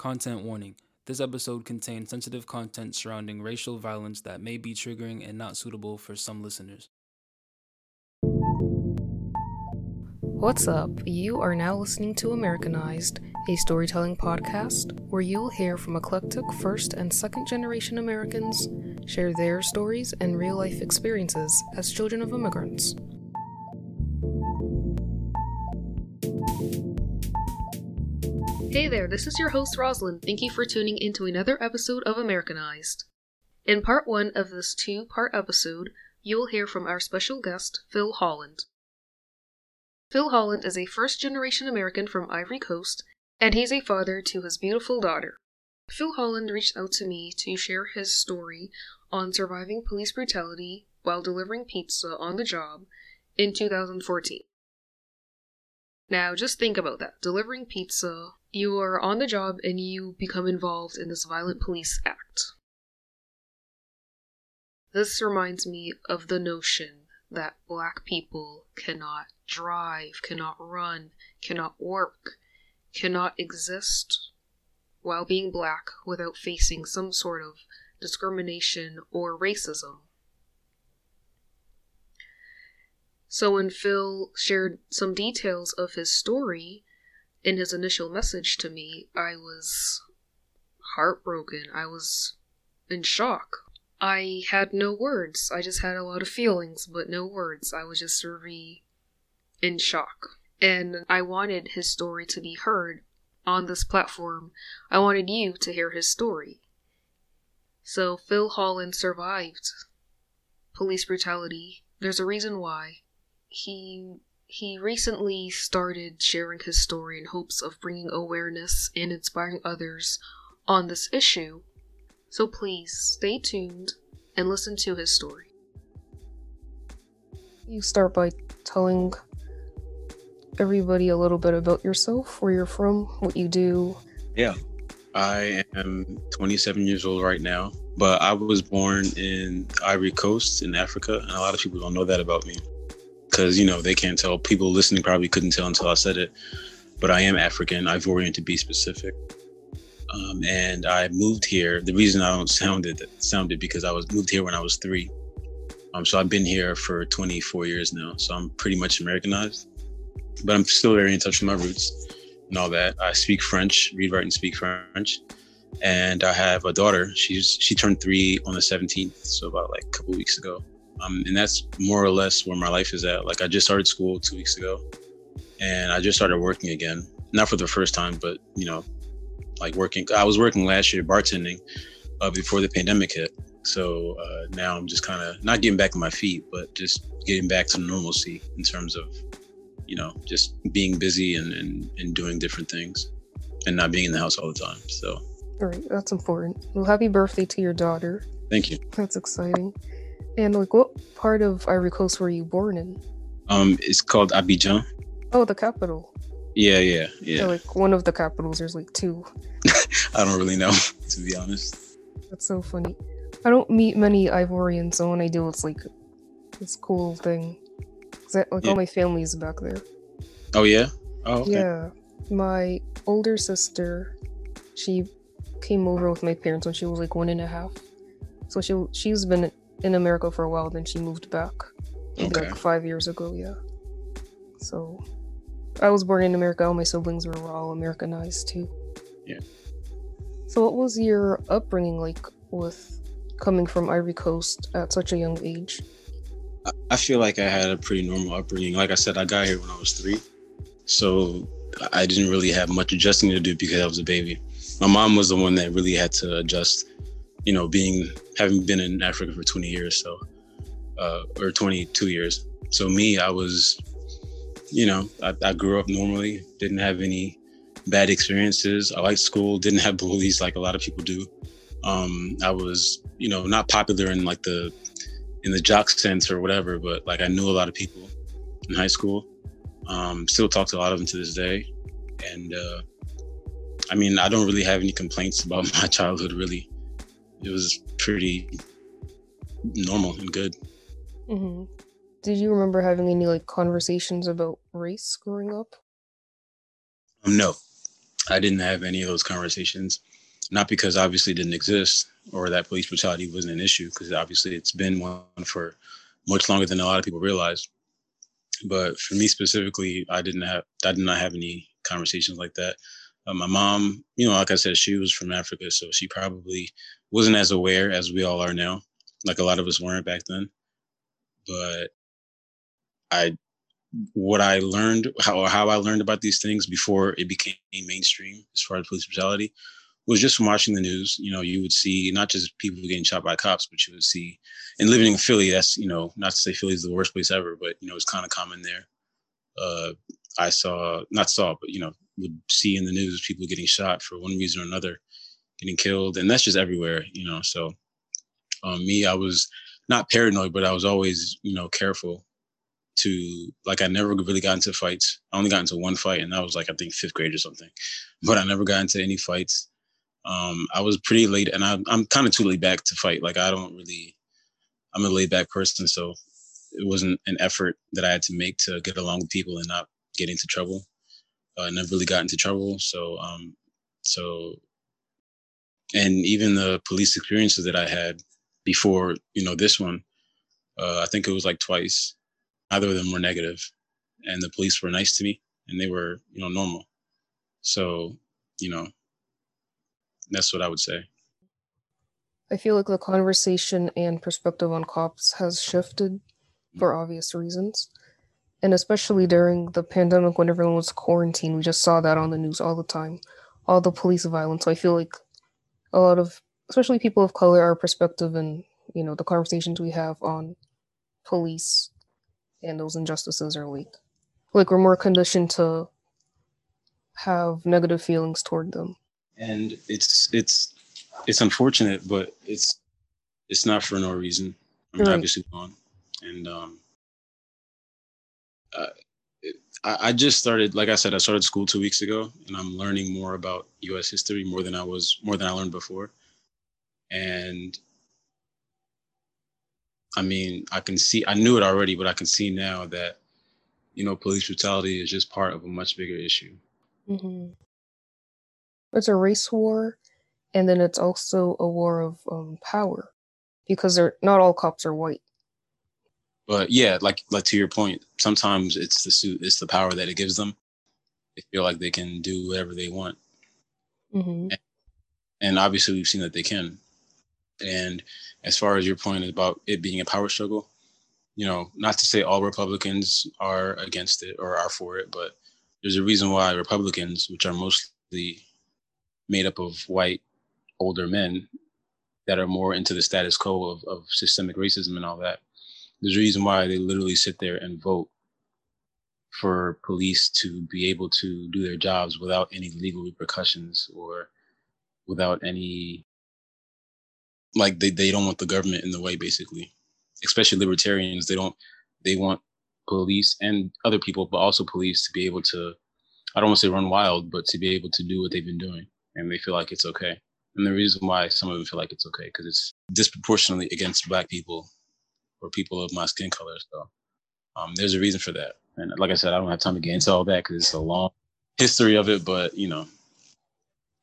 Content warning. This episode contains sensitive content surrounding racial violence that may be triggering and not suitable for some listeners. What's up? You are now listening to Americanized, a storytelling podcast where you'll hear from eclectic first and second generation Americans share their stories and real life experiences as children of immigrants. Hey there, this is your host Rosalind. Thank you for tuning into another episode of Americanized. In part one of this two part episode, you will hear from our special guest, Phil Holland. Phil Holland is a first generation American from Ivory Coast, and he's a father to his beautiful daughter. Phil Holland reached out to me to share his story on surviving police brutality while delivering pizza on the job in 2014. Now, just think about that. Delivering pizza, you are on the job and you become involved in this violent police act. This reminds me of the notion that black people cannot drive, cannot run, cannot work, cannot exist while being black without facing some sort of discrimination or racism. So when Phil shared some details of his story in his initial message to me, I was heartbroken. I was in shock. I had no words. I just had a lot of feelings, but no words. I was just really in shock. And I wanted his story to be heard on this platform. I wanted you to hear his story. So Phil Holland survived police brutality. There's a reason why he he recently started sharing his story in hopes of bringing awareness and inspiring others on this issue. So please stay tuned and listen to his story. You start by telling everybody a little bit about yourself, where you're from, what you do. Yeah. I am 27 years old right now, but I was born in Ivory Coast in Africa, and a lot of people don't know that about me because you know they can't tell. People listening probably couldn't tell until I said it, but I am African, Ivorian to be specific. Um, and I moved here. The reason I don't sound it sounded because I was moved here when I was three. Um, so I've been here for 24 years now. So I'm pretty much Americanized, but I'm still very in touch with my roots and all that. I speak French, read, write, and speak French. And I have a daughter. She's she turned three on the 17th, so about like a couple weeks ago. Um, and that's more or less where my life is at. Like I just started school two weeks ago, and I just started working again. Not for the first time, but you know, like working. I was working last year bartending uh, before the pandemic hit. So uh, now I'm just kind of not getting back on my feet, but just getting back to normalcy in terms of, you know, just being busy and, and, and doing different things and not being in the house all the time. So, all right, that's important. Well, happy birthday to your daughter. Thank you. That's exciting. And like, what part of Ivory Coast were you born in? Um, it's called Abidjan. Oh, the capital. Yeah, yeah, yeah. So, like one of the capitals. There's like two. I don't really know, to be honest. That's so funny. I don't meet many Ivorians, so when I do, it's like this cool thing. Cause I, like Yeah. all my family's back there. Oh yeah. Oh okay. Yeah, my older sister, she came over with my parents when she was like one and a half. So she she's been in America for a while. Then she moved back, Okay. like five years ago. Yeah. So I was born in America. All my siblings were all Americanized too. Yeah. So what was your upbringing like with coming from Ivory Coast at such a young age? I- I feel like I had a pretty normal upbringing. Like I said, I got here when I was three, so I didn't really have much adjusting to do because I was a baby. My mom was the one that really had to adjust. You know, being having been in Africa for 20 years, so uh, or 22 years. So me, I was, you know, I, I grew up normally. Didn't have any bad experiences. I liked school. Didn't have bullies like a lot of people do. Um, I was, you know, not popular in like the in the jock sense or whatever, but like I knew a lot of people in high school. Um, still talk to a lot of them to this day. And uh, I mean, I don't really have any complaints about my childhood, really. It was pretty normal and good. hmm Did you remember having any like conversations about race growing up? Um, no, I didn't have any of those conversations, not because obviously it didn't exist or that police brutality wasn't an issue, because obviously it's been one for much longer than a lot of people realize. But for me specifically, I didn't have I did not have any conversations like that. Uh, my mom, you know, like I said, she was from Africa, so she probably wasn't as aware as we all are now. Like a lot of us weren't back then. But I, what I learned, how how I learned about these things before it became mainstream as far as police brutality, was just from watching the news. You know, you would see not just people getting shot by cops, but you would see, and living in Philly, that's you know, not to say Philly is the worst place ever, but you know, it's kind of common there. Uh, I saw, not saw, but you know, would see in the news people getting shot for one reason or another, getting killed, and that's just everywhere, you know. So, um, me, I was not paranoid, but I was always, you know, careful to like I never really got into fights. I only got into one fight, and that was like I think fifth grade or something. But I never got into any fights. Um, I was pretty late, and I, I'm kind of too laid back to fight. Like I don't really, I'm a laid back person, so it wasn't an effort that I had to make to get along with people and not get into trouble. Uh, I never really got into trouble, so um, so, and even the police experiences that I had before, you know, this one, uh, I think it was like twice. Neither of them were negative, and the police were nice to me, and they were, you know, normal. So, you know, that's what I would say. I feel like the conversation and perspective on cops has shifted for obvious reasons. And especially during the pandemic when everyone was quarantined, we just saw that on the news all the time. All the police violence. So I feel like a lot of especially people of color our perspective and you know the conversations we have on police and those injustices are like like we're more conditioned to have negative feelings toward them and it's it's it's unfortunate, but it's it's not for no reason. I mean, right. obviously gone, and um, uh, it, I, I just started. Like I said, I started school two weeks ago, and I'm learning more about U.S. history more than I was more than I learned before, and I mean, I can see. I knew it already, but I can see now that you know, police brutality is just part of a much bigger issue. Mm-hmm. It's a race war, and then it's also a war of um, power because they're not all cops are white. But yeah, like like to your point, sometimes it's the suit, it's the power that it gives them. They feel like they can do whatever they want, mm-hmm. and, and obviously we've seen that they can. And as far as your point about it being a power struggle, you know, not to say all Republicans are against it or are for it, but there's a reason why Republicans, which are mostly made up of white older men that are more into the status quo of, of systemic racism and all that. There's a reason why they literally sit there and vote for police to be able to do their jobs without any legal repercussions or without any like they, they don't want the government in the way basically especially libertarians they don't they want police and other people but also police to be able to i don't want to say run wild but to be able to do what they've been doing and they feel like it's okay. And the reason why some of them feel like it's okay because it's disproportionately against black people or people of my skin color. So um, there's a reason for that. And like I said, I don't have time to get into all that because it's a long history of it, but you know,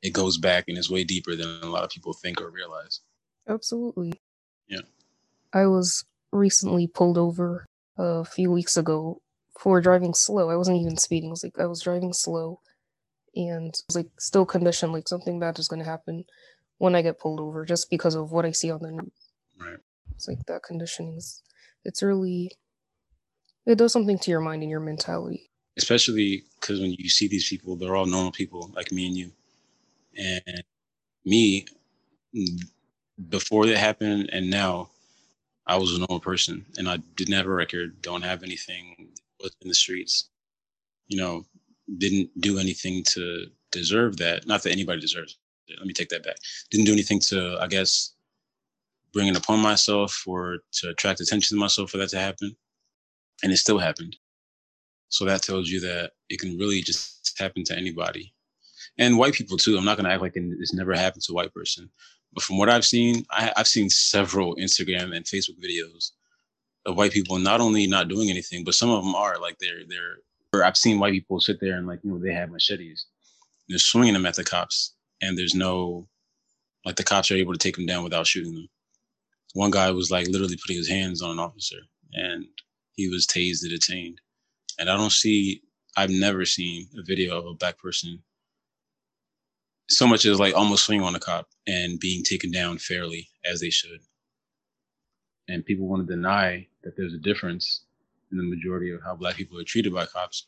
it goes back and it's way deeper than a lot of people think or realize. Absolutely. Yeah. I was recently pulled over a few weeks ago for driving slow. I wasn't even speeding. I was like I was driving slow and I was like still conditioned like something bad is going to happen when I get pulled over just because of what I see on the news. Right. It's like that conditioning is it's really it does something to your mind and your mentality. Especially because when you see these people, they're all normal people like me and you. And me, mm, before that happened and now, I was a normal person and I didn't have a record, don't have anything, in the streets. You know, didn't do anything to deserve that. Not that anybody deserves it. Let me take that back. Didn't do anything to, I guess, bring it upon myself or to attract attention to myself for that to happen. And it still happened. So that tells you that it can really just happen to anybody. And white people too. I'm not going to act like it's never happened to a white person. But from what I've seen, I, I've seen several Instagram and Facebook videos of white people not only not doing anything, but some of them are like they're they're I've seen white people sit there and like, you know, they have machetes they're swinging them at the cops, and there's no like the cops are able to take them down without shooting them. One guy was like literally putting his hands on an officer, and he was tased and detained. And I don't see, I've never seen a video of a black person so much as like almost swinging on a cop and being taken down fairly as they should. And people want to deny that there's a difference in the majority of how black people are treated by cops.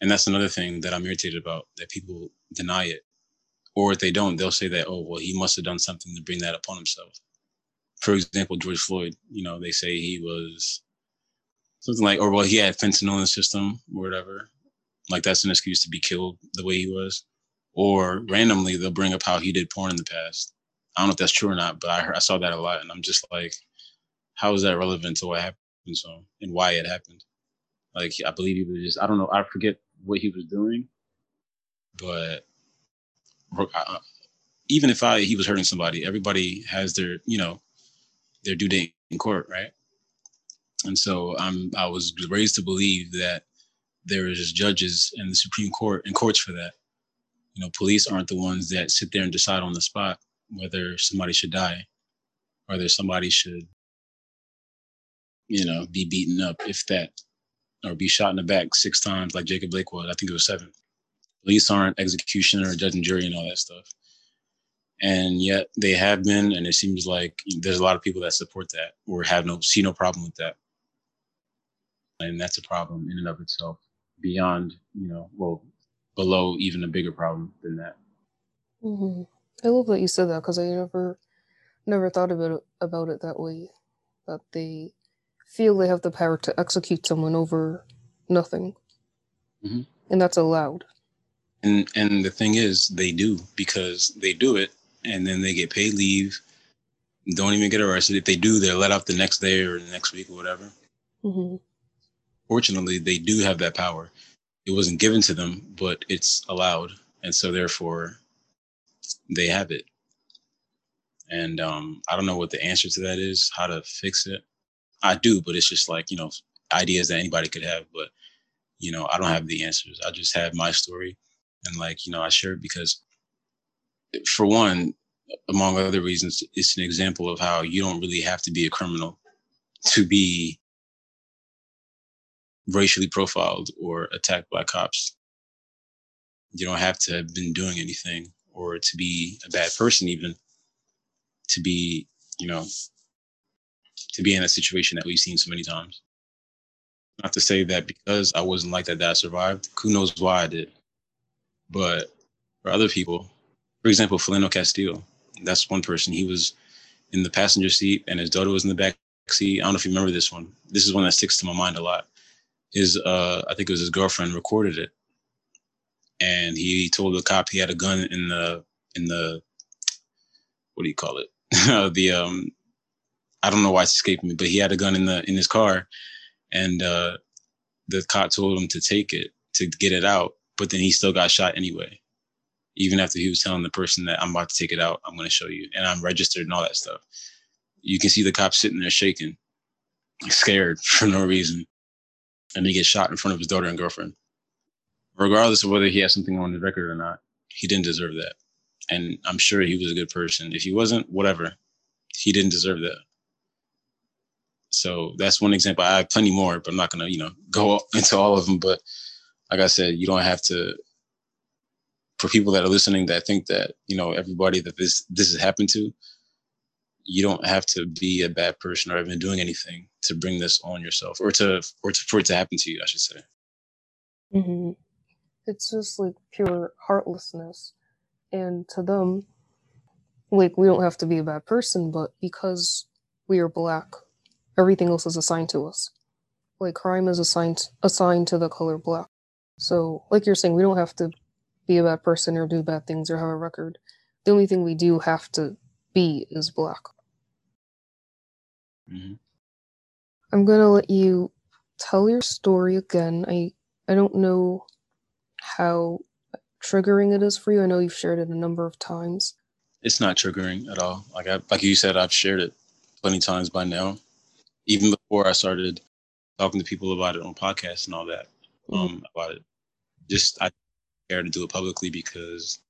And that's another thing that I'm irritated about that people deny it. Or if they don't, they'll say that, oh, well, he must have done something to bring that upon himself. For example, George Floyd, you know, they say he was something like, or well, he had fentanyl in the system or whatever. Like that's an excuse to be killed the way he was. Or randomly, they'll bring up how he did porn in the past. I don't know if that's true or not, but I heard, I saw that a lot, and I'm just like, how is that relevant to what happened him and why it happened? Like, I believe he was just, I don't know, I forget what he was doing, but even if I he was hurting somebody, everybody has their, you know, their due date in court, right? And so I'm I was raised to believe that there is judges in the Supreme Court and courts for that. You know, police aren't the ones that sit there and decide on the spot whether somebody should die, whether somebody should, you know, be beaten up, if that, or be shot in the back six times like Jacob Blake was. I think it was seven. Police aren't executioner, judge and jury, and all that stuff. And yet they have been, and it seems like there's a lot of people that support that or have no see no problem with that and that's a problem in and of itself beyond you know well below even a bigger problem than that mm-hmm. i love that you said that because i never never thought about it, about it that way that they feel they have the power to execute someone over nothing mm-hmm. and that's allowed and and the thing is they do because they do it and then they get paid leave don't even get arrested if they do they're let out the next day or the next week or whatever mm-hmm fortunately, they do have that power. It wasn't given to them, but it's allowed. And so therefore they have it. And um, I don't know what the answer to that is, how to fix it. I do, but it's just like, you know, ideas that anybody could have. But, you know, I don't have the answers. I just have my story. And like, you know, I share it because for one, among other reasons, it's an example of how you don't really have to be a criminal to be racially profiled or attacked by cops. You don't have to have been doing anything or to be a bad person, even to be, you know, to be in a situation that we've seen so many times. Not to say that because I wasn't like that, that I survived. Who knows why I did? But for other people, for example, Philando Castile, that's one person. He was in the passenger seat and his daughter was in the back seat. I don't know if you remember this one. This is one that sticks to my mind a lot his uh I think it was his girlfriend recorded it. And he told the cop he had a gun in the in the what do you call it? the um I don't know why it's escaping me, but he had a gun in the in his car and uh the cop told him to take it to get it out, but then he still got shot anyway. Even after he was telling the person that I'm about to take it out, I'm gonna show you. And I'm registered and all that stuff. You can see the cop sitting there shaking, scared for no reason and he gets shot in front of his daughter and girlfriend. Regardless of whether he has something on his record or not, he didn't deserve that. And I'm sure he was a good person. If he wasn't, whatever, he didn't deserve that. So that's one example. I have plenty more, but I'm not gonna, you know, go into all of them. But like I said, you don't have to. For people that are listening that think that you know everybody that this this has happened to, you don't have to be a bad person or have been doing anything to bring this on yourself or to or to, for it to happen to you i should say. Mm-hmm. it's just like pure heartlessness. And to them like we don't have to be a bad person but because we are black everything else is assigned to us. Like crime is assigned assigned to the color black. So like you're saying we don't have to be a bad person or do bad things or have a record the only thing we do have to be is black mm-hmm. I'm gonna let you tell your story again. I I don't know how triggering it is for you. I know you've shared it a number of times. It's not triggering at all. Like I like you said, I've shared it plenty times by now. Even before I started talking to people about it on podcasts and all that. Mm-hmm. Um about it. Just I care to do it publicly because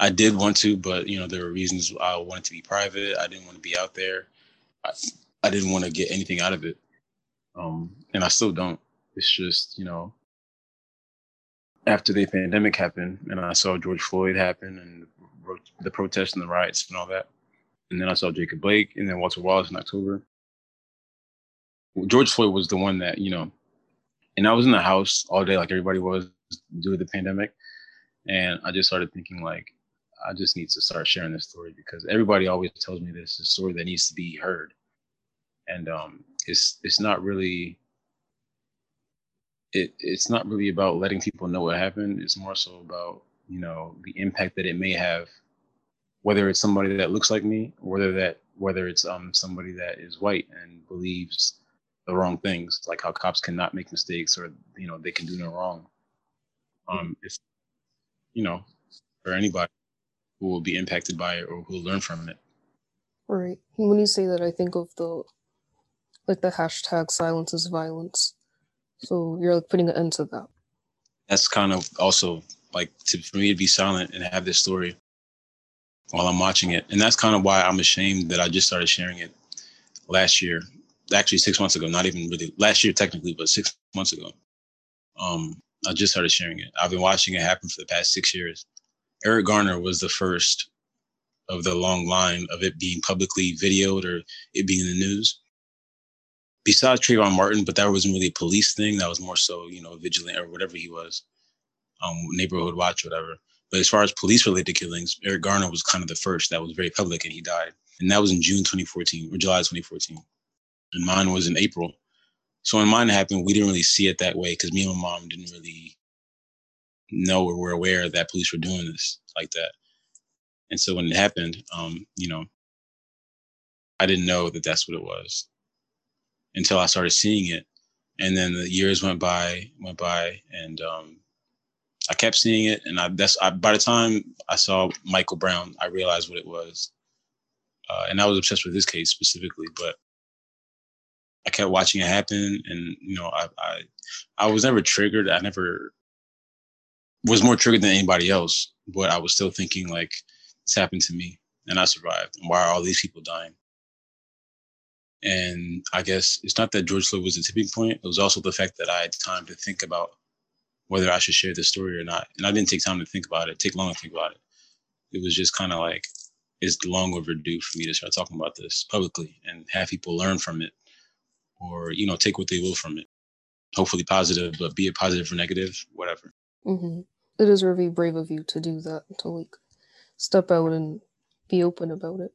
I did want to, but you know there were reasons I wanted to be private. I didn't want to be out there. I, I didn't want to get anything out of it, um, and I still don't. It's just you know after the pandemic happened, and I saw George Floyd happen, and the protests and the riots and all that, and then I saw Jacob Blake, and then Walter Wallace in October. George Floyd was the one that you know, and I was in the house all day like everybody was due to the pandemic, and I just started thinking like I just need to start sharing this story because everybody always tells me this is a story that needs to be heard, and um, it's it's not really it it's not really about letting people know what happened. It's more so about you know the impact that it may have, whether it's somebody that looks like me, whether that whether it's um somebody that is white and believes the wrong things, like how cops cannot make mistakes or you know they can do no wrong. Um, it's you know for anybody who will be impacted by it or who will learn from it. Right. When you say that, I think of the like the hashtag silence is violence. So you're like putting an end to that. That's kind of also like to, for me to be silent and have this story while I'm watching it. And that's kind of why I'm ashamed that I just started sharing it last year. Actually, six months ago, not even really last year technically, but six months ago. Um, I just started sharing it. I've been watching it happen for the past six years. Eric Garner was the first of the long line of it being publicly videoed or it being in the news. Besides Trayvon Martin, but that wasn't really a police thing. That was more so, you know, vigilant or whatever he was, um, neighborhood watch, whatever. But as far as police related killings, Eric Garner was kind of the first that was very public and he died. And that was in June 2014 or July 2014. And mine was in April. So when mine happened, we didn't really see it that way because me and my mom didn't really know or were aware that police were doing this like that. And so when it happened, um, you know, I didn't know that that's what it was until I started seeing it. And then the years went by, went by, and um, I kept seeing it. And I, that's I, by the time I saw Michael Brown, I realized what it was. Uh, and I was obsessed with this case specifically, but I kept watching it happen. And you know, I, I, I was never triggered. I never was more triggered than anybody else, but I was still thinking like this happened to me and I survived. And why are all these people dying? And I guess it's not that George Floyd was a tipping point. It was also the fact that I had time to think about whether I should share this story or not. And I didn't take time to think about it, take long to think about it. It was just kind of like, it's long overdue for me to start talking about this publicly and have people learn from it or, you know, take what they will from it. Hopefully positive, but be it positive or negative, whatever. Mm-hmm. It is really brave of you to do that, to like step out and be open about it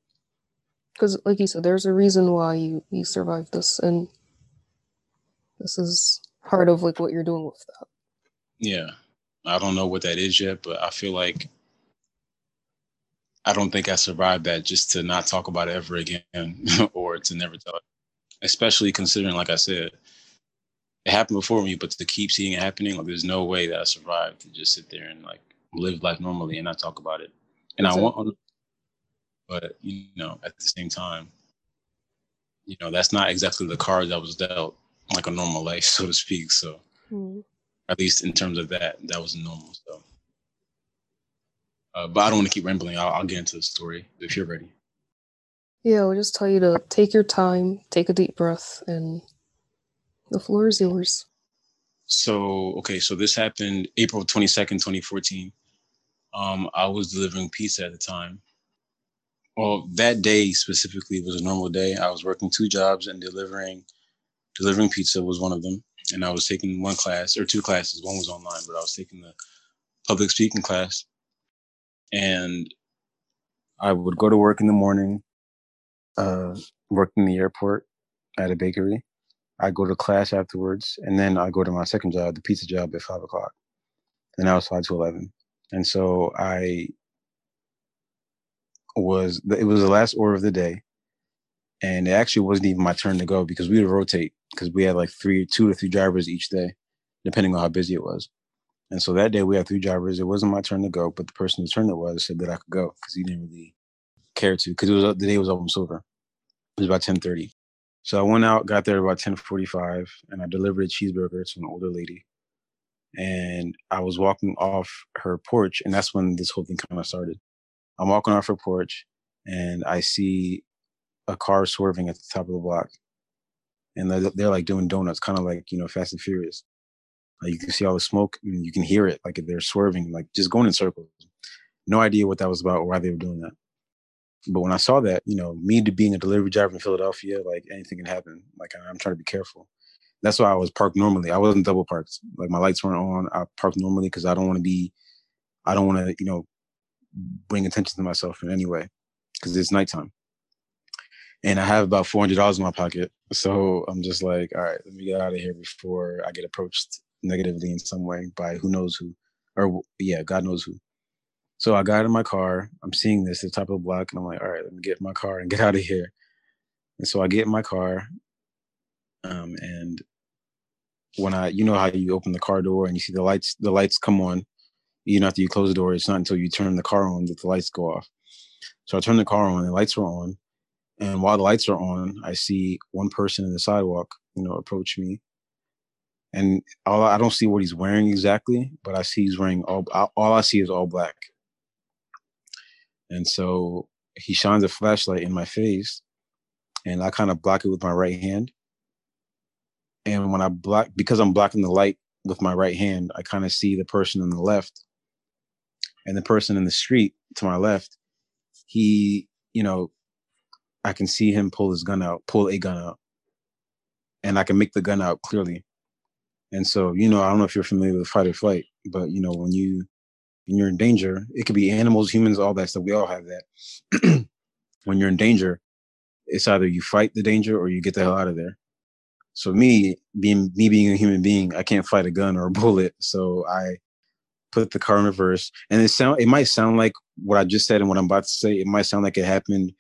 because like you said there's a reason why you you survived this and this is part of like what you're doing with that yeah i don't know what that is yet but i feel like i don't think i survived that just to not talk about it ever again or to never tell it especially considering like i said it happened before me but to keep seeing it happening like there's no way that i survived to just sit there and like live life normally and not talk about it and exactly. i want but you know, at the same time, you know, that's not exactly the card that was dealt, like a normal life, so to speak. So, mm. at least in terms of that, that was normal. So, uh, but I don't want to keep rambling. I'll, I'll get into the story if you're ready. Yeah, I'll just tell you to take your time, take a deep breath, and the floor is yours. So, okay, so this happened April 22nd, 2014. Um, I was delivering pizza at the time well, that day specifically was a normal day. I was working two jobs and delivering delivering pizza was one of them. And I was taking one class or two classes. One was online, but I was taking the public speaking class. And I would go to work in the morning, uh, working the airport at a bakery. I go to class afterwards, and then I go to my second job, the pizza job, at five o'clock. And that was five to eleven. And so I was it was the last order of the day, and it actually wasn't even my turn to go because we would rotate because we had like three, two to three drivers each day, depending on how busy it was. And so that day we had three drivers. It wasn't my turn to go, but the person whose turn it was said that I could go because he didn't really care to because it was the day was almost over. It was about ten thirty. So I went out, got there about ten forty five, and I delivered a cheeseburger to an older lady. and I was walking off her porch, and that's when this whole thing kind of started. I'm walking off her porch, and I see a car swerving at the top of the block, and they're, they're like doing donuts, kind of like you know Fast and Furious. Like you can see all the smoke, and you can hear it, like they're swerving, like just going in circles. No idea what that was about or why they were doing that. But when I saw that, you know, me to being a delivery driver in Philadelphia, like anything can happen. Like I'm trying to be careful. That's why I was parked normally. I wasn't double parked. Like my lights weren't on. I parked normally because I don't want to be, I don't want to, you know, bring attention to myself in any way because it's nighttime. And I have about four hundred dollars in my pocket, so I'm just like, all right, let me get out of here before I get approached negatively in some way by who knows who, or yeah, God knows who. So I got in my car. I'm seeing this at the top of the block, and I'm like, all right, let me get in my car and get out of here. And so I get in my car, um, and when I, you know how you open the car door and you see the lights, the lights come on. Even after you close the door, it's not until you turn the car on that the lights go off. So I turn the car on, the lights are on, and while the lights are on, I see one person in the sidewalk, you know, approach me. And all I don't see what he's wearing exactly, but I see he's wearing all. All I see is all black. And so he shines a flashlight in my face and I kind of block it with my right hand. And when I block, because I'm blocking the light with my right hand, I kind of see the person on the left and the person in the street to my left. He, you know, I can see him pull his gun out, pull a gun out, and I can make the gun out clearly. And so, you know, I don't know if you're familiar with fight or flight, but you know, when you when you're in danger, it could be animals, humans, all that stuff. We all have that. when you're in danger, it's either you fight the danger or you get the hell out of there. So me being me being a human being, I can't fight a gun or a bullet. So I put the car in reverse. And it sound it might sound like what I just said and what I'm about to say, it might sound like it happened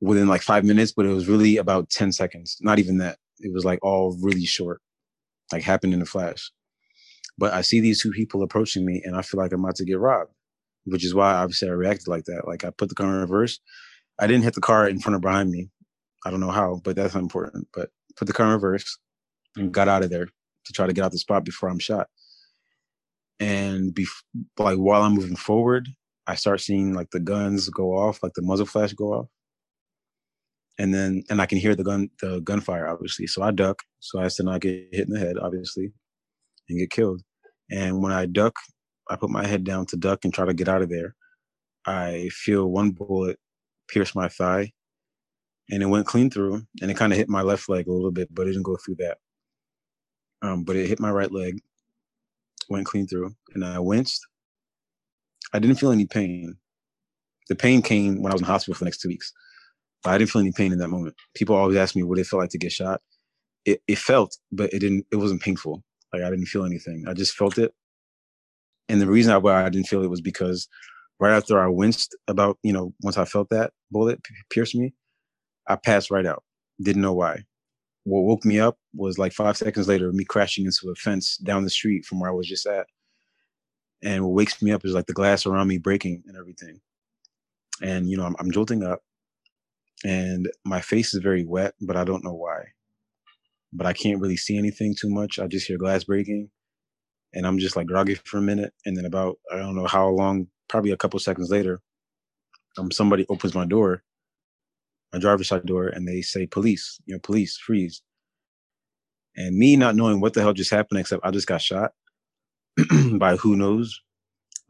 within like five minutes, but it was really about 10 seconds. Not even that. It was like all really short, like happened in a flash. But I see these two people approaching me and I feel like I'm about to get robbed, which is why obviously I reacted like that. Like I put the car in reverse. I didn't hit the car in front or behind me. I don't know how, but that's important. But put the car in reverse and got out of there to try to get out the spot before I'm shot. And be like while I'm moving forward, I start seeing like the guns go off, like the muzzle flash go off. And then and I can hear the gun the gunfire obviously. So I duck so as to not get hit in the head, obviously and get killed. And when I duck, I put my head down to duck and try to get out of there. I feel one bullet pierce my thigh and it went clean through and it kind of hit my left leg a little bit, but it didn't go through that. Um, but it hit my right leg, went clean through, and I winced. I didn't feel any pain. The pain came when I was in hospital for the next two weeks. I didn't feel any pain in that moment. People always ask me what it felt like to get shot. It, it felt, but it didn't. It wasn't painful. Like I didn't feel anything. I just felt it. And the reason why I didn't feel it was because right after I winced about, you know, once I felt that bullet pierce me, I passed right out. Didn't know why. What woke me up was like five seconds later, me crashing into a fence down the street from where I was just at. And what wakes me up is like the glass around me breaking and everything. And, you know, I'm, I'm jolting up and my face is very wet, but I don't know why but I can't really see anything too much. I just hear glass breaking and I'm just like groggy for a minute. And then about, I don't know how long, probably a couple seconds later, um, somebody opens my door, my driver's side door, and they say, police, you know, police, freeze. And me not knowing what the hell just happened, except I just got shot by who knows.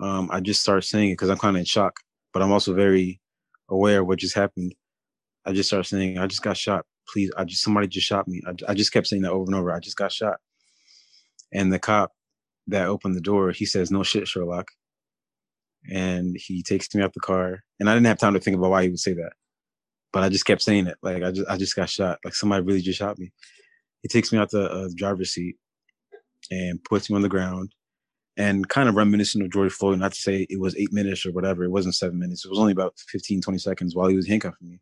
Um, I just start saying it because I'm kind of in shock, but I'm also very aware of what just happened. I just start saying, I just got shot please, I just somebody just shot me. I, I just kept saying that over and over. I just got shot. And the cop that opened the door, he says, "No shit, Sherlock." And he takes me out the car, and I didn't have time to think about why he would say that, but I just kept saying it. Like I just, I just got shot. Like somebody really just shot me. He takes me out the uh, driver's seat and puts me on the ground, and kind of reminiscent of George Floyd. Not to say it was eight minutes or whatever. It wasn't seven minutes. It was only about 15, 20 seconds while he was handcuffing me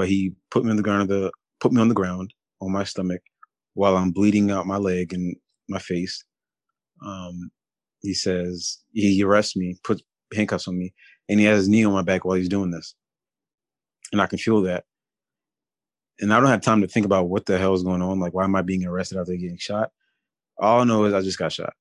but he put me on the ground the put me on the ground on my stomach while I'm bleeding out my leg and my face. Um, he says he arrests me, puts handcuffs on me, and he has his knee on my back while he's doing this, and I can feel that. And I don't have time to think about what the hell is going on. Like, why am I being arrested after getting shot? All I know is I just got shot.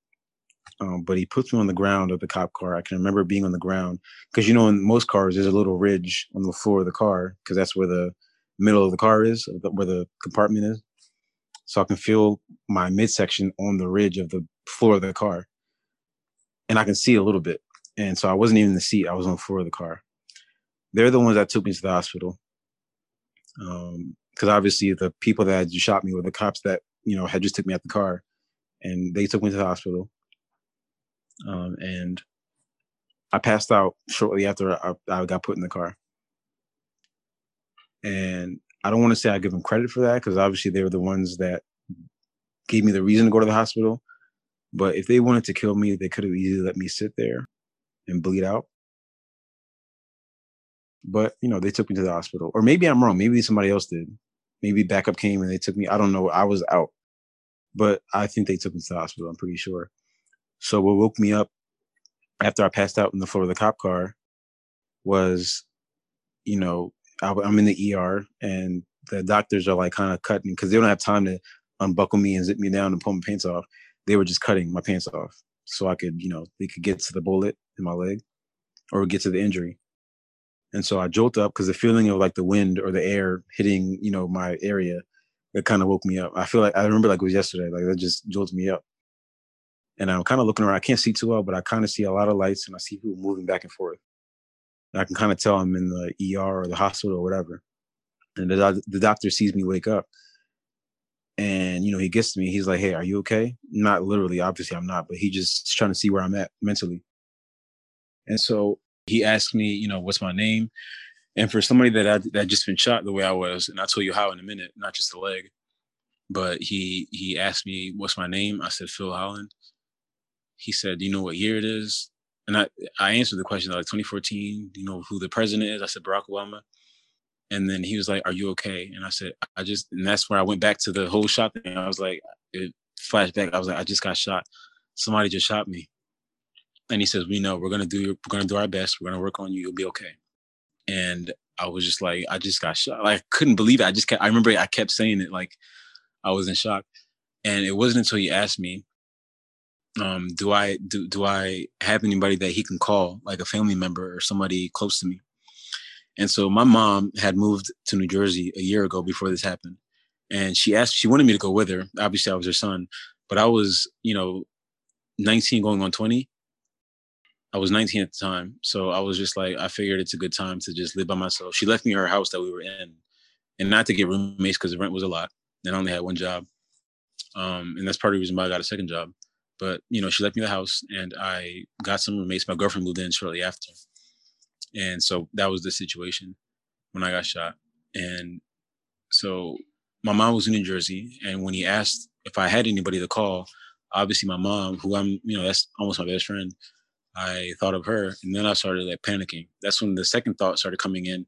Um, but he puts me on the ground of the cop car. I can remember being on the ground because you know in most cars there's a little ridge on the floor of the car because that's where the middle of the car is, where the compartment is. So I can feel my midsection on the ridge of the floor of the car, and I can see a little bit. And so I wasn't even in the seat; I was on the floor of the car. They're the ones that took me to the hospital. Um, because obviously the people that had shot me were the cops that you know had just took me out of the car, and they took me to the hospital um, and I passed out shortly after I, I got put in the car. And I don't want to say I give them credit for that because obviously they were the ones that gave me the reason to go to the hospital. But if they wanted to kill me, they could have easily let me sit there and bleed out. But you know, they took me to the hospital. Or maybe I'm wrong. Maybe somebody else did. Maybe backup came and they took me. I don't know. I was out. But I think they took me to the hospital. I'm pretty sure. So what woke me up after I passed out in the floor of the cop car was, you know, I, am in the ER and the doctors are like kind of cutting because they don't have time to unbuckle me and zip me down and pull my pants off. They were just cutting my pants off so I could, you know, they could get to the bullet in my leg or get to the injury. And so I jolted up because the feeling of like the wind or the air hitting, you know, my area, it kind of woke me up. I feel like I remember like it was yesterday. Like that just jolted me up and I'm kind of looking around. I can't see too well, but I kind of see a lot of lights and I see people moving back and forth. And I can kind of tell I'm in the ER or the hospital or whatever. And the, the doctor sees me wake up and, you know, he gets to me. He's like, Hey, are you okay? Not literally, obviously I'm not, but he just trying to see where I'm at mentally. And so he asked me, you know, what's my name? And for somebody that I, that just been shot the way I was, and I'll tell you how in a minute, not just the leg, but he he asked me what's my name. I said Phil Holland, he said, "Do you know what year it is?" And I I answered the question like 2014. Do you know who the president is? I said Barack Obama. And then he was like, "Are you okay?" And I said, "I just." And that's where I went back to the whole shot thing. I was like, it flashed back. I was like, "I just got shot. Somebody just shot me." And he says, "We know. We're gonna do. We're gonna do our best. We're gonna work on you. You'll be okay." And I was just like, I just got shot. Like, I couldn't believe it. I just kept. I remember I kept saying it like I was in shock. And it wasn't until he asked me um, do I do do I have anybody that he can call, like a family member or somebody close to me? And so my mom had moved to New Jersey a year ago before this happened, and she asked, she wanted me to go with her. Obviously, I was her son, but I was, you know, 19 going on 20. I was 19 at the time, so I was just like, I figured it's a good time to just live by myself. She left me her house that we were in, and not to get roommates because the rent was a lot, and I only had one job, um, and that's part of the reason why I got a second job. But you know, she left me the house, and I got some roommates. My girlfriend moved in shortly after, and so that was the situation when I got shot. And so my mom was in New Jersey, and when he asked if I had anybody to call, obviously my mom, who I'm, you know, that's almost my best friend. I thought of her, and then I started like panicking. That's when the second thought started coming in.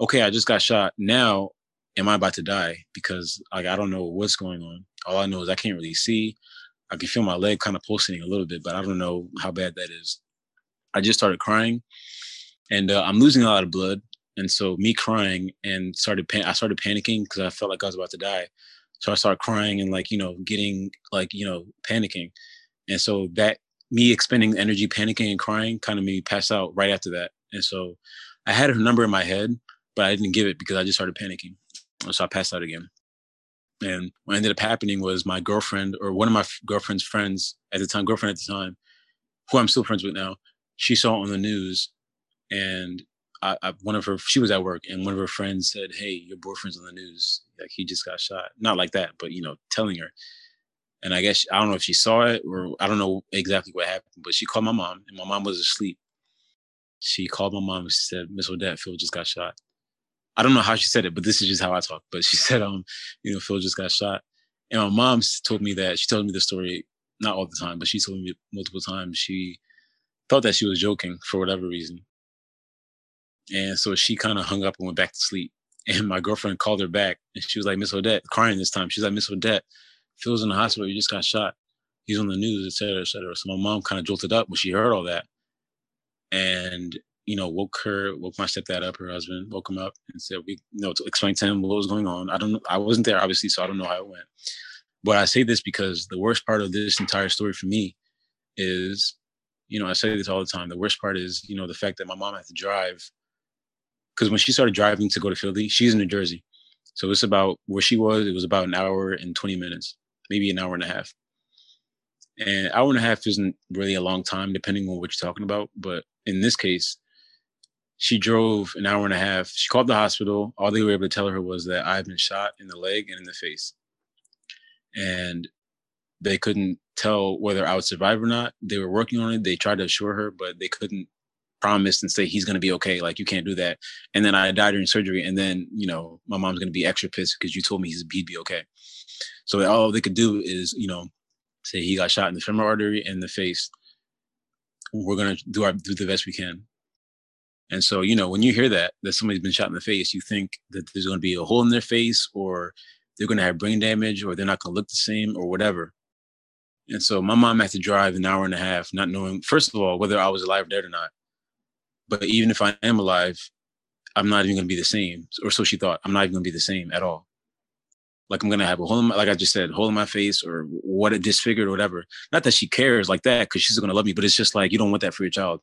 Okay, I just got shot. Now, am I about to die? Because like I don't know what's going on. All I know is I can't really see. I can feel my leg kind of pulsating a little bit, but I don't know how bad that is. I just started crying, and uh, I'm losing a lot of blood. And so me crying and started pan- I started panicking because I felt like I was about to die. So I started crying and like you know getting like you know panicking, and so that me expending energy, panicking and crying, kind of made me pass out right after that. And so I had her number in my head, but I didn't give it because I just started panicking. So I passed out again. And what ended up happening was my girlfriend or one of my girlfriend's friends at the time, girlfriend at the time, who I'm still friends with now, she saw on the news and I, I, one of her, she was at work and one of her friends said, Hey, your boyfriend's on the news. Like he just got shot. Not like that, but you know, telling her. And I guess, I don't know if she saw it or I don't know exactly what happened, but she called my mom and my mom was asleep. She called my mom and she said, Miss Odette, Phil just got shot. I don't know how she said it, but this is just how I talk. But she said, um, you know, Phil just got shot. And my mom told me that she told me the story, not all the time, but she told me multiple times. She thought that she was joking for whatever reason. And so she kind of hung up and went back to sleep. And my girlfriend called her back and she was like, Miss Odette, crying this time. She's like, Miss Odette, Phil's in the hospital. He just got shot. He's on the news, et cetera, et cetera. So my mom kind of jolted up when she heard all that. And you know, woke her, woke my stepdad up, her husband, woke him up and said, we, you know, to explain to him what was going on. I don't know. I wasn't there, obviously, so I don't know how it went. But I say this because the worst part of this entire story for me is, you know, I say this all the time. The worst part is, you know, the fact that my mom had to drive. Because when she started driving to go to Philly, she's in New Jersey. So it's about where she was, it was about an hour and 20 minutes, maybe an hour and a half. And hour and a half isn't really a long time, depending on what you're talking about. But in this case, she drove an hour and a half. She called the hospital. All they were able to tell her was that I've been shot in the leg and in the face. And they couldn't tell whether I would survive or not. They were working on it. They tried to assure her, but they couldn't promise and say he's going to be okay. Like you can't do that. And then I died during surgery. And then, you know, my mom's going to be extra pissed because you told me he'd be okay. So all they could do is, you know, say he got shot in the femoral artery and the face. We're going to do our, do the best we can. And so, you know, when you hear that, that somebody's been shot in the face, you think that there's going to be a hole in their face or they're going to have brain damage or they're not going to look the same or whatever. And so my mom had to drive an hour and a half, not knowing, first of all, whether I was alive or dead or not. But even if I am alive, I'm not even going to be the same. Or so she thought. I'm not even going to be the same at all. Like I'm going to have a hole in my, like I just said, hole in my face or what it disfigured or whatever. Not that she cares like that because she's going to love me, but it's just like you don't want that for your child.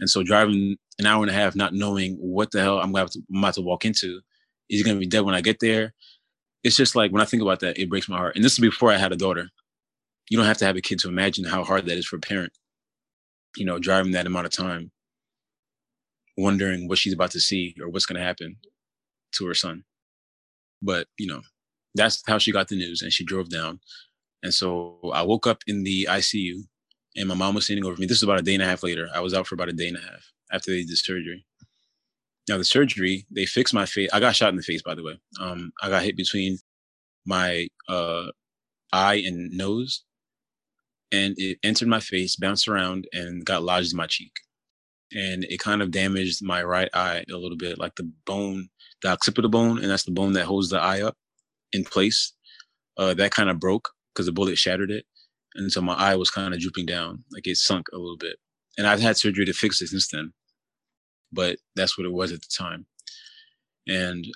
And so driving an hour and a half, not knowing what the hell I'm, to, I'm about to walk into, is to be dead when I get there? It's just like when I think about that, it breaks my heart. And this is before I had a daughter. You don't have to have a kid to imagine how hard that is for a parent. You know, driving that amount of time, wondering what she's about to see or what's to happen to her son. But you know, that's how she got the news, and she drove down. And so I woke up in the ICU and my mom was standing over me. This is about a day and a half later. I was out for about a day and a half after they did surgery. Now the surgery, they fixed my face. I got shot in the face, by the way. Um, I got hit between my uh, eye and nose, and it entered my face, bounced around, and got lodged in my cheek. And it kind of damaged my right eye a little bit, like the bone, the occipital bone, and that's the bone that holds the eye up in place. Uh, that kind of broke because the bullet shattered it and so my eye was kind of drooping down, like it sunk a little bit. And I've had surgery to fix it since then, but that's what it was at the time. And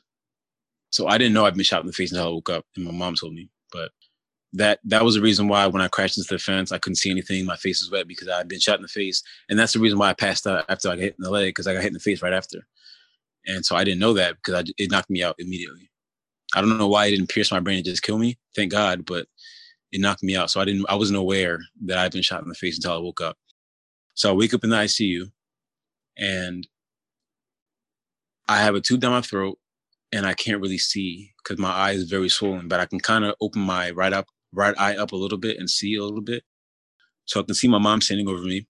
so I didn't know I'd been shot in the face until I woke up, and my mom told me. But that that was the reason why when I crashed into the fence, I couldn't see anything. My face was wet because I had been shot in the face, and that's the reason why I passed out after I got hit in the leg because I got hit in the face right after. And so I didn't know that because I, it knocked me out immediately. I don't know why it didn't pierce my brain and just kill me. Thank God, but it knocked me out. So I didn't, I wasn't aware that I'd been shot in the face until I woke up. So I wake up in the ICU and I have a tube down my throat and I can't really see because my eye is very swollen, but I can kind of open my right up, right eye up a little bit and see a little bit. So I can see my mom standing over me,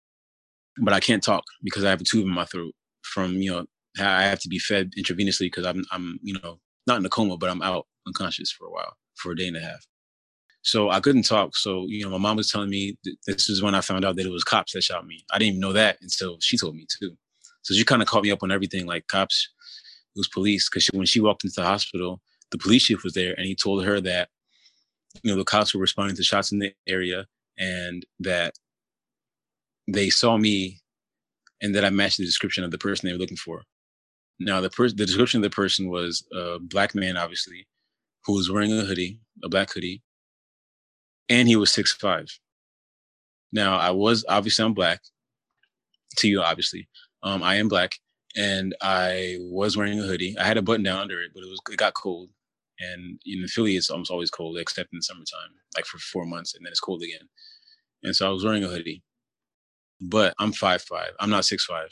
but I can't talk because I have a tube in my throat from, you know, I have to be fed intravenously because I'm, I'm, you know, not in a coma, but I'm out unconscious for a while, for a day and a half. So I couldn't talk. So, you know, my mom was telling me this is when I found out that it was cops that shot me. I didn't even know that until she told me too. So she kind of caught me up on everything like cops, it was police. Cause she, when she walked into the hospital, the police chief was there and he told her that, you know, the cops were responding to shots in the area and that they saw me and that I matched the description of the person they were looking for. Now, the person, the description of the person was a black man, obviously, who was wearing a hoodie, a black hoodie, and he was six five. Now I was obviously I'm black. To you, obviously, um, I am black, and I was wearing a hoodie. I had a button down under it, but it was it got cold, and in Philly it's almost always cold, except in the summertime, like for four months, and then it's cold again. And so I was wearing a hoodie, but I'm five five. I'm not six five.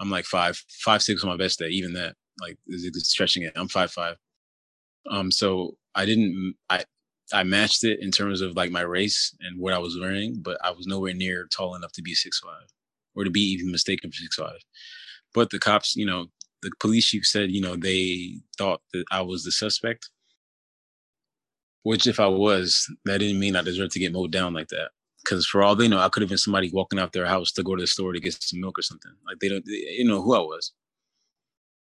I'm like five five six on my best day. Even that, like, is stretching it. I'm five five. Um, so I didn't. I I matched it in terms of like my race and what I was wearing, but I was nowhere near tall enough to be six five or to be even mistaken for six five. But the cops, you know, the police chief said, you know, they thought that I was the suspect. Which, if I was, that didn't mean I deserved to get mowed down like that. Because for all they know, I could have been somebody walking out their house to go to the store to get some milk or something. Like they don't, they, you know who I was.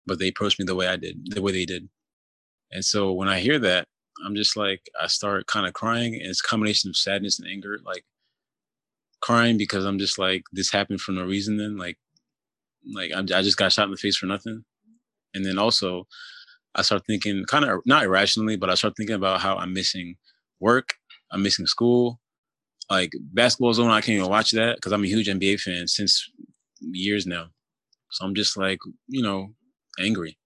But they approached me the way I did, the way they did. And so when I hear that, I'm just like I start kind of crying, and it's a combination of sadness and anger. Like crying because I'm just like this happened for no reason. Then like like I'm, I just got shot in the face for nothing, and then also I start thinking kind of not irrationally, but I start thinking about how I'm missing work. I'm missing school. Like basketball zone, I can't even watch that because I'm a huge NBA fan since years now. So I'm just like, you know, angry.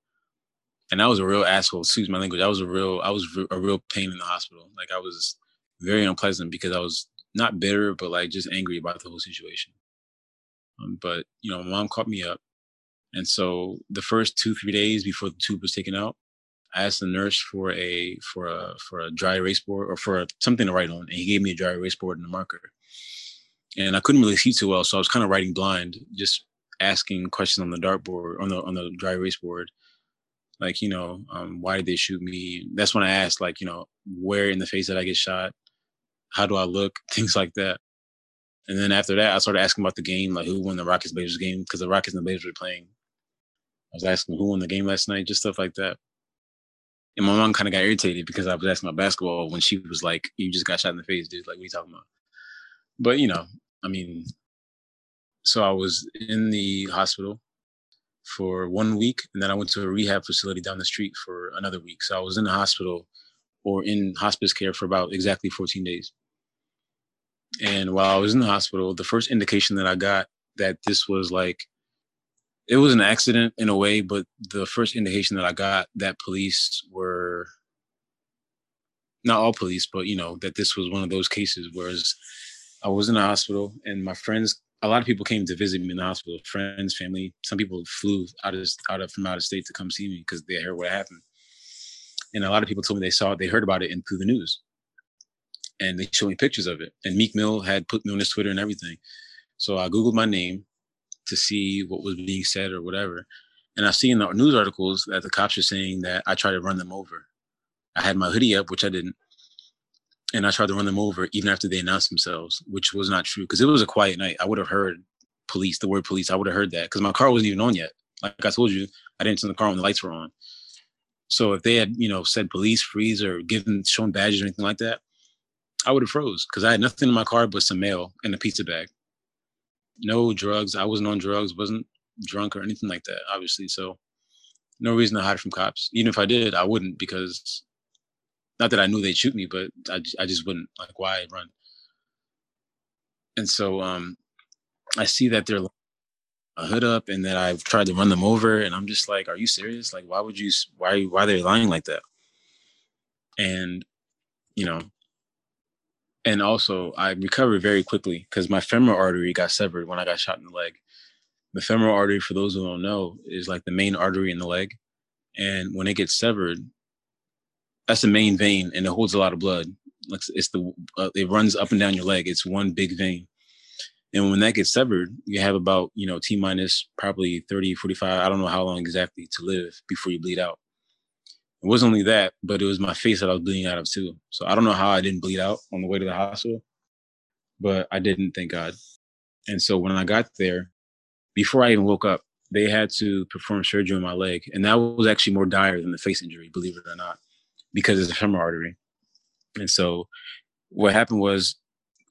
And I was a real asshole. Excuse my language. I was a real, I was a real pain in the hospital. Like I was very unpleasant because I was not bitter, but like just angry about the whole situation. Um, but you know, my mom caught me up, and so the first two three days before the tube was taken out, I asked the nurse for a for a for a dry erase board or for a, something to write on, and he gave me a dry erase board and a marker. And I couldn't really see too well, so I was kind of writing blind, just asking questions on the dartboard on the on the dry erase board, like you know, um, why did they shoot me? That's when I asked, like you know, where in the face did I get shot? How do I look? Things like that. And then after that, I started asking about the game, like who won the Rockets Blazers game because the Rockets and the Blazers were playing. I was asking who won the game last night, just stuff like that. And my mom kind of got irritated because I was asking about basketball when she was like, "You just got shot in the face, dude. Like, what are you talking about?" But you know, I mean, so I was in the hospital for one week, and then I went to a rehab facility down the street for another week. So I was in the hospital or in hospice care for about exactly 14 days. And while I was in the hospital, the first indication that I got that this was like, it was an accident in a way, but the first indication that I got that police were not all police, but you know, that this was one of those cases. Whereas I was in the hospital and my friends, a lot of people came to visit me in the hospital, friends, family. Some people flew out of out of from out of state to come see me because they heard what happened. And a lot of people told me they saw it, they heard about it in through the news and they showed me pictures of it. And Meek Mill had put me on his Twitter and everything. So I Googled my name to see what was being said or whatever. And I see in the news articles that the cops are saying that I tried to run them over. I had my hoodie up, which I didn't. And I tried to run them over even after they announced themselves, which was not true because it was a quiet night. I would have heard police, the word police, I would have heard that because my car wasn't even on yet. Like I told you, I didn't turn the car when the lights were on. So if they had, you know, said police freeze or given shown badges or anything like that, I would have froze because I had nothing in my car but some mail and a pizza bag. No drugs. I wasn't on drugs. wasn't drunk or anything like that. Obviously, so no reason to hide from cops. Even if I did, I wouldn't because not that I knew they'd shoot me, but I I just wouldn't. Like, why run? And so um, I see that they're a hood up and that I've tried to run them over, and I'm just like, are you serious? Like, why would you? Why why are they lying like that? And you know, and also I recovered very quickly because my femoral artery got severed when I got shot in the leg. The femoral artery, for those who don't know, is like the main artery in the leg, and when it gets severed, that's the main vein, and it holds a lot of blood. It's the uh, it runs up and down your leg. It's one big vein, and when that gets severed, you have about you know t minus probably 30, 45, I don't know how long exactly to live before you bleed out. It wasn't only that, but it was my face that I was bleeding out of too. So I don't know how I didn't bleed out on the way to the hospital, but I didn't, thank God. And so when I got there, before I even woke up, they had to perform surgery on my leg. And that was actually more dire than the face injury, believe it or not, because it's a femoral artery. And so what happened was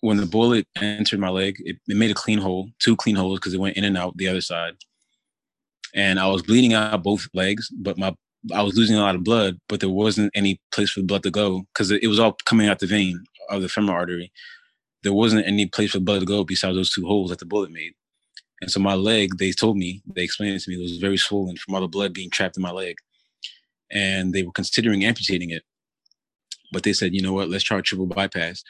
when the bullet entered my leg, it, it made a clean hole, two clean holes because it went in and out the other side. And I was bleeding out both legs, but my I was losing a lot of blood, but there wasn't any place for blood to go because it was all coming out the vein of the femoral artery. There wasn't any place for blood to go besides those two holes that the bullet made. And so my leg, they told me, they explained it to me, it was very swollen from all the blood being trapped in my leg. And they were considering amputating it. But they said, you know what, let's try a triple bypass.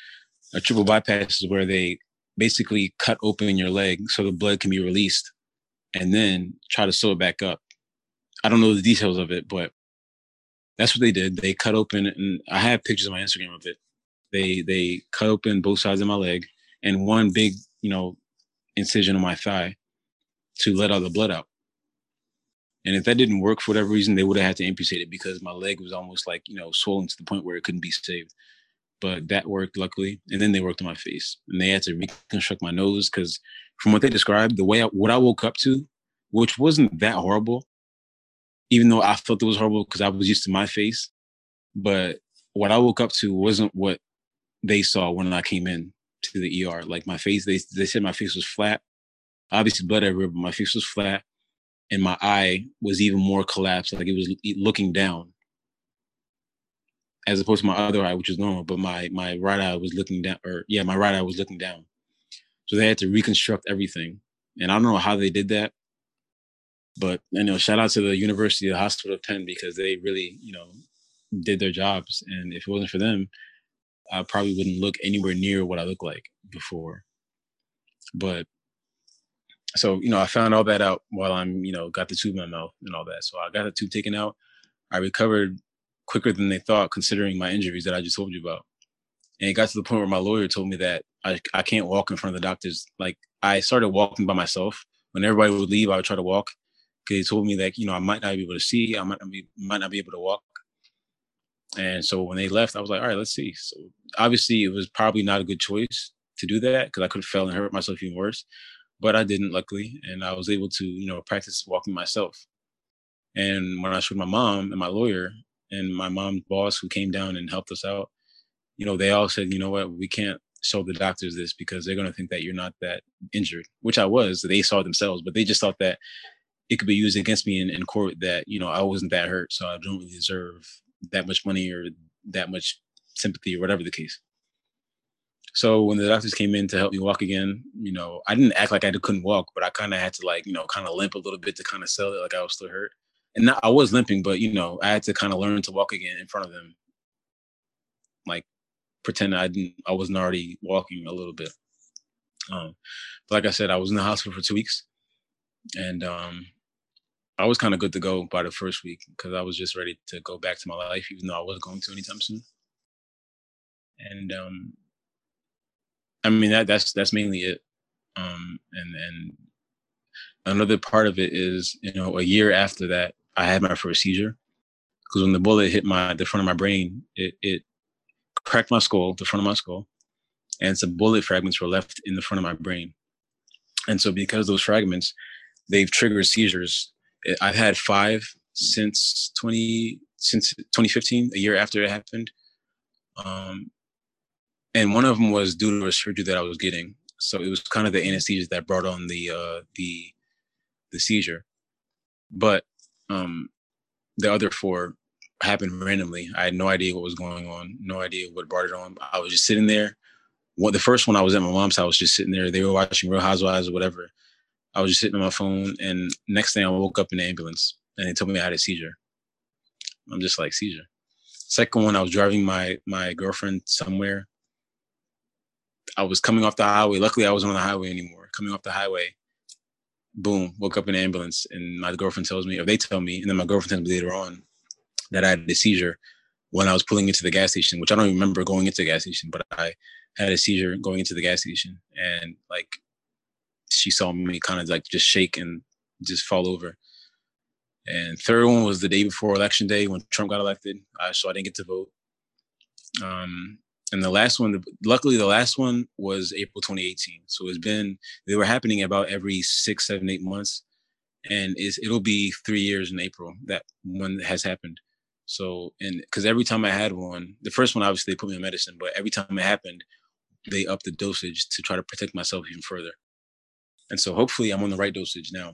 A triple bypass is where they basically cut open your leg so the blood can be released and then try to sew it back up I don't know the details of it, but that's what they did. They cut open, and I have pictures on my Instagram of it. They they cut open both sides of my leg and one big, you know, incision on my thigh to let all the blood out. And if that didn't work for whatever reason, they would have had to amputate it because my leg was almost like, you know, swollen to the point where it couldn't be saved. But that worked luckily. And then they worked on my face and they had to reconstruct my nose because from what they described, the way I, what I woke up to, which wasn't that horrible, even though I felt it was horrible because I was used to my face. But what I woke up to wasn't what they saw when I came in to the ER. Like my face, they they said my face was flat. Obviously blood everywhere, but my face was flat, and my eye was even more collapsed, like it was looking down as opposed to my other eye, which was normal. But my my right eye was looking down, or yeah, my right eye was looking down. So they had to reconstruct everything, and I don't know how they did that. But you know, shout out to the University, the Hospital of Penn, because they really, you know, did their jobs. And if it wasn't for them, I probably wouldn't look anywhere near what I look like before. But so you know, I found all that out while I'm, you know, got the tube in my mouth and all that. So I got the tube taken out. I recovered quicker than they thought, considering my injuries that I just told you about. And it got to the point where my lawyer told me that I, I can't walk in front of the doctors. Like I started walking by myself. When everybody would leave, I would try to walk. Cause he told me that, you know, I might not be able to see, I might not be might not be able to walk. And so when they left, I was like, all right, let's see. So obviously it was probably not a good choice to do that because I could have fell and hurt myself even worse. But I didn't, luckily, and I was able to, you know, practice walking myself. And when I showed my mom and my lawyer and my mom's boss who came down and helped us out, you know, they all said, you know what, we can't show the doctors this because they're gonna think that you're not that injured, which I was. They saw themselves, but they just thought that it could be used against me in, in court that, you know, I wasn't that hurt, so I don't really deserve that much money or that much sympathy or whatever the case. So when the doctors came in to help me walk again, you know, I didn't act like I couldn't walk, but I kind of had to like, you know, kind of limp a little bit to kind of sell it like I was still hurt. And not, I was limping, but you know, I had to kind of learn to walk again in front of them, like pretend I didn't, I wasn't already walking a little bit. Um, but like I said, I was in the hospital for two weeks, and um, I was kind of good to go by the first week because I was just ready to go back to my life, even though I wasn't going to anytime soon. And um, I mean that that's that's mainly it. Um, and and another part of it is, you know, a year after that, I had my first seizure because when the bullet hit my the front of my brain, it it cracked my skull, the front of my skull, and some bullet fragments were left in the front of my brain. And so, because those fragments, they've triggered seizures. I've had five since twenty since 2015, a year after it happened. Um, and one of them was due to a surgery that I was getting. So it was kind of the anesthesia that brought on the uh, the the seizure. But um, the other four happened randomly. I had no idea what was going on, no idea what brought it on. I was just sitting there. What the first one I was at my mom's house, just sitting there. They were watching Real Housewives or whatever. I was just sitting on my phone, and next thing I woke up in the ambulance, and they told me I had a seizure. I'm just like seizure. Second one, I was driving my my girlfriend somewhere, I was coming off the highway. Luckily, I wasn't on the highway anymore. Coming off the highway, boom, woke up in an ambulance, and my girlfriend tells me, or they tell me, and then my girlfriend tells me later on that I had a seizure when I was pulling into the gas station, which I don't remember going into the gas station, but I had a seizure going into the gas station, and like she saw me kind of like just shake and just fall over. And third one was the day before election day when Trump got elected. Uh, so I didn't get to vote. Um, and the last one, luckily, the last one was April 2018. So it's been they were happening about every six, seven, eight months, and it'll be three years in April that one has happened. So and because every time I had one, the first one obviously they put me on medicine, but every time it happened, they upped the dosage to try to protect myself even further. And so hopefully I'm on the right dosage now.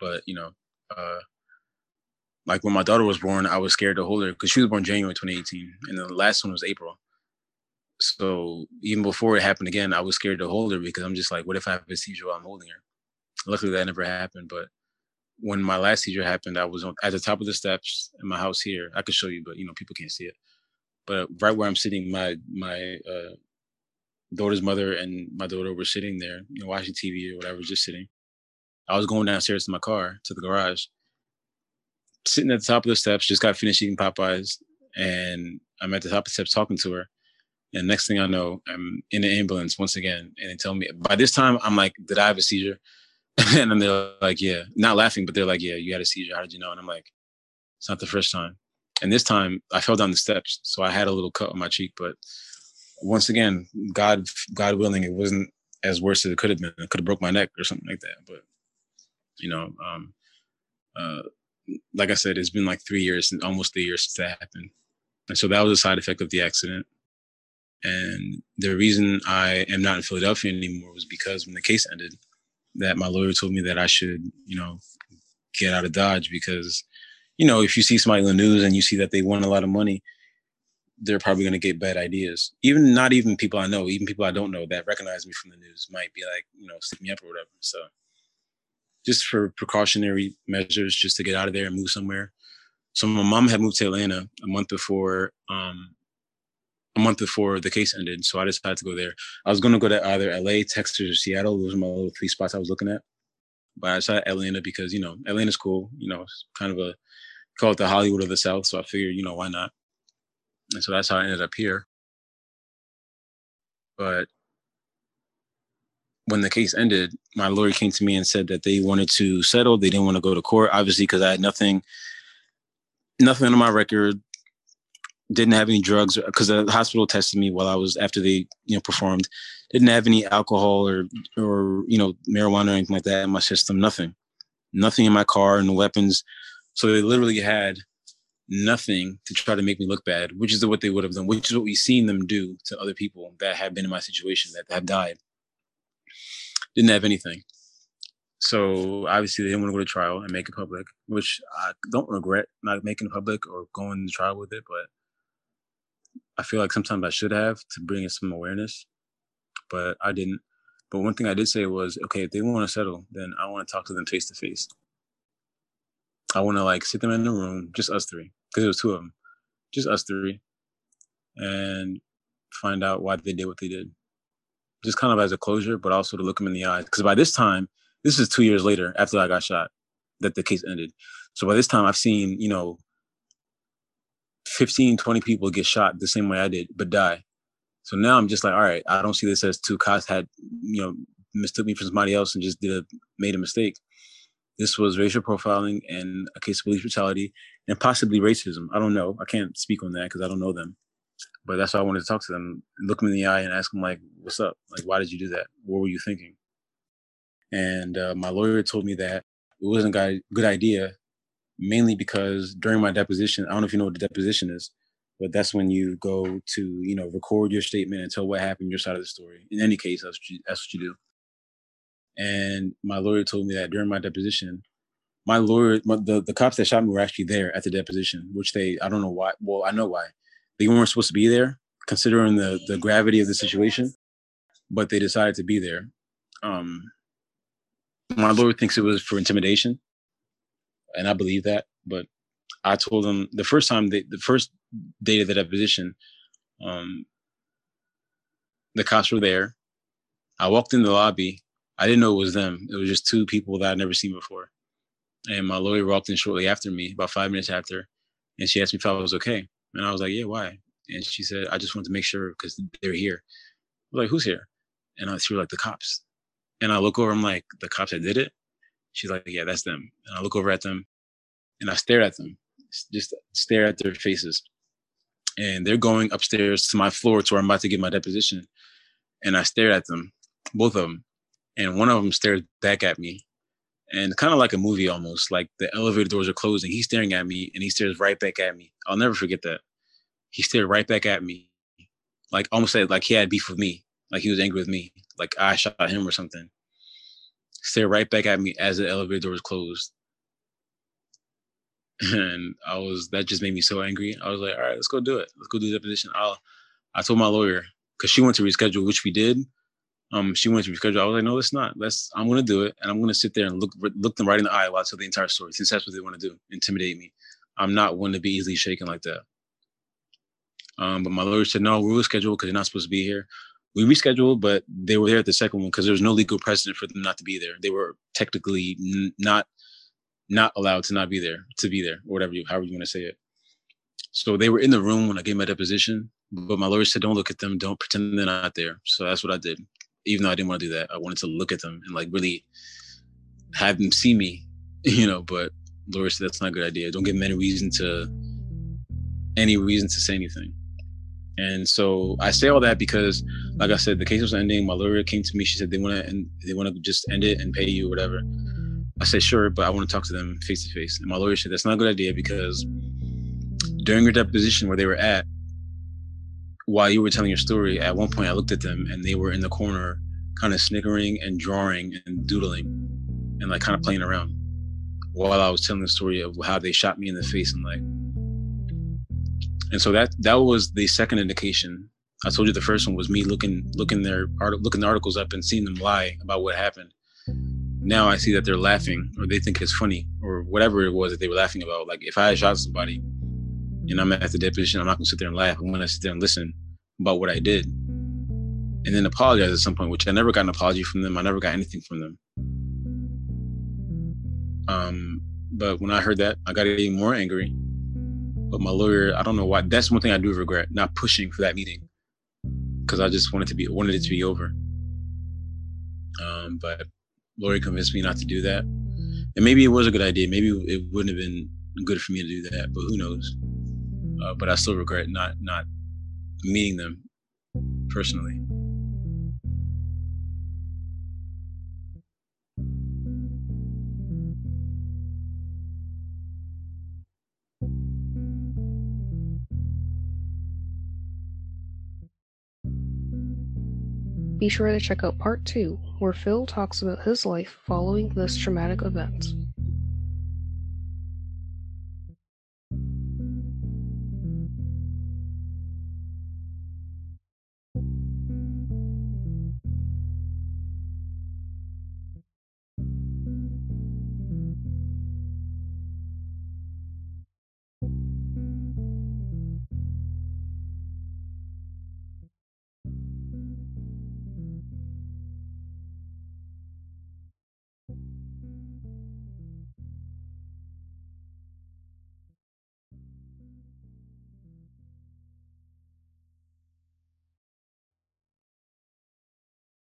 But you know, uh, like when my daughter was born, I was scared to hold her because she was born January 2018, and the last one was April. So even before it happened again, I was scared to hold her because I'm just like, what if I have a seizure while I'm holding her? Luckily, that never happened. But when my last seizure happened, I was on, at the top of the steps in my house here. I could show you, but you know, people can't see it. But right where I'm sitting, my my uh, daughter's mother and my daughter were sitting there, you know, watching TV or whatever, just sitting. I was going downstairs to my car to the garage, sitting at the top of the steps. Just got finished eating Popeyes, and I'm at the top of the steps talking to her and next thing I know, I'm in the ambulance once again, and they tell me. By this time, I'm like, "Did I have a seizure?" and then they're like, "Yeah," not laughing, but they're like, "Yeah, you had a seizure. How did you know?" And I'm like, "It's not the first time." And this time, I fell down the steps, so I had a little cut on my cheek. But once again, God, God willing, it wasn't as worse as it could have been. It could have broke my neck or something like that. But you know, um, uh, like I said, it's been like three years, almost three years since that happened. And so that was a side effect of the accident. And the reason I am not in Philadelphia anymore was because when the case ended, that my lawyer told me that I should, you know, get out of Dodge because, you know, if you see somebody in the news and you see that they won a lot of money, they're probably going to get bad ideas. Even not even people I know, even people I don't know that recognize me from the news might be like, you know, stick me up or whatever. So just for precautionary measures, just to get out of there and move somewhere. So my mom had moved to Atlanta a month before, um, a month before the case ended. So I decided to go there. I was going to go to either LA, Texas, or Seattle. Those were my little three spots I was looking at. But I decided Atlanta because, you know, Atlanta's cool. You know, it's kind of a, call it the Hollywood of the South. So I figured, you know, why not? And so that's how I ended up here. But when the case ended, my lawyer came to me and said that they wanted to settle. They didn't want to go to court, obviously, because I had nothing, nothing on my record. Didn't have any drugs because the hospital tested me while I was after they, you know, performed. Didn't have any alcohol or or you know marijuana or anything like that in my system. Nothing, nothing in my car, no weapons. So they literally had nothing to try to make me look bad, which is what they would have done, which is what we've seen them do to other people that have been in my situation that have died. Didn't have anything. So obviously they didn't want to go to trial and make it public, which I don't regret not making it public or going to trial with it, but I feel like sometimes I should have to bring in some awareness, but I didn't. But one thing I did say was, okay, if they want to settle, then I want to talk to them face to face. I want to like sit them in the room, just us three, because it was two of them, just us three, and find out why they did what they did. Just kind of as a closure, but also to look them in the eyes. Because by this time, this is two years later after I got shot, that the case ended. So by this time, I've seen, you know, 15, 20 people get shot the same way I did, but die. So now I'm just like, all right, I don't see this as two cops had, you know, mistook me for somebody else and just did a made a mistake. This was racial profiling and a case of police brutality and possibly racism. I don't know. I can't speak on that because I don't know them. But that's why I wanted to talk to them, look them in the eye, and ask them like, "What's up? Like, why did you do that? What were you thinking?" And uh, my lawyer told me that it wasn't a good idea, mainly because during my deposition, I don't know if you know what the deposition is, but that's when you go to you know record your statement and tell what happened, your side of the story. In any case, that's what you, that's what you do. And my lawyer told me that during my deposition, my lawyer, my, the, the cops that shot me were actually there at the deposition, which they, I don't know why. Well, I know why. They weren't supposed to be there, considering the, the gravity of the situation, but they decided to be there. Um, my lawyer thinks it was for intimidation, and I believe that. But I told them the first time, they, the first day of the deposition, um, the cops were there. I walked in the lobby I didn't know it was them. It was just two people that I'd never seen before. And my lawyer walked in shortly after me, about five minutes after, and she asked me if I was okay. And I was like, yeah, why? And she said, I just wanted to make sure because they're here. I was like, who's here? And I, she was like, the cops. And I look over, I'm like, the cops that did it? She's like, yeah, that's them. And I look over at them and I stare at them, just stare at their faces. And they're going upstairs to my floor to where I'm about to get my deposition. And I stare at them, both of them and one of them stares back at me and kind of like a movie almost like the elevator doors are closing he's staring at me and he stares right back at me i'll never forget that he stared right back at me like almost said like he had beef with me like he was angry with me like i shot him or something stared right back at me as the elevator doors closed and i was that just made me so angry i was like all right let's go do it let's go do the deposition i'll i told my lawyer because she went to reschedule which we did um, she went to reschedule. I was like, no, let's not. Let's. I'm gonna do it, and I'm gonna sit there and look look them right in the eye while I tell the entire story, since that's what they want to do, intimidate me. I'm not one to be easily shaken like that. Um, but my lawyer said, no, we are scheduled because you're not supposed to be here. We rescheduled, but they were there at the second one because there was no legal precedent for them not to be there. They were technically n- not not allowed to not be there, to be there, or whatever you, however you want to say it. So they were in the room when I gave my deposition, but my lawyer said, don't look at them, don't pretend they're not there. So that's what I did even though I didn't want to do that, I wanted to look at them and like really have them see me, you know. But Laura said that's not a good idea. Don't give them any reason to any reason to say anything. And so I say all that because, like I said, the case was ending. My lawyer came to me. She said they want to and they want to just end it and pay you whatever. I said sure, but I want to talk to them face to face. And my lawyer said that's not a good idea because during your deposition where they were at, while you were telling your story, at one point I looked at them and they were in the corner, kind of snickering and drawing and doodling and like kind of playing around while I was telling the story of how they shot me in the face and like and so that that was the second indication. I told you the first one was me looking looking their art looking the articles up and seeing them lie about what happened. Now I see that they're laughing or they think it's funny or whatever it was that they were laughing about. Like if I shot somebody and I'm at the deposition, I'm not gonna sit there and laugh. I'm gonna sit there and listen about what I did. And then apologize at some point, which I never got an apology from them. I never got anything from them. Um, but when I heard that, I got even more angry. But my lawyer, I don't know why. That's one thing I do regret, not pushing for that meeting, because I just wanted to be wanted it to be over. Um, but lawyer convinced me not to do that, and maybe it was a good idea. Maybe it wouldn't have been good for me to do that, but who knows? Uh, but I still regret not not meeting them personally. Be sure to check out part 2, where Phil talks about his life following this traumatic event.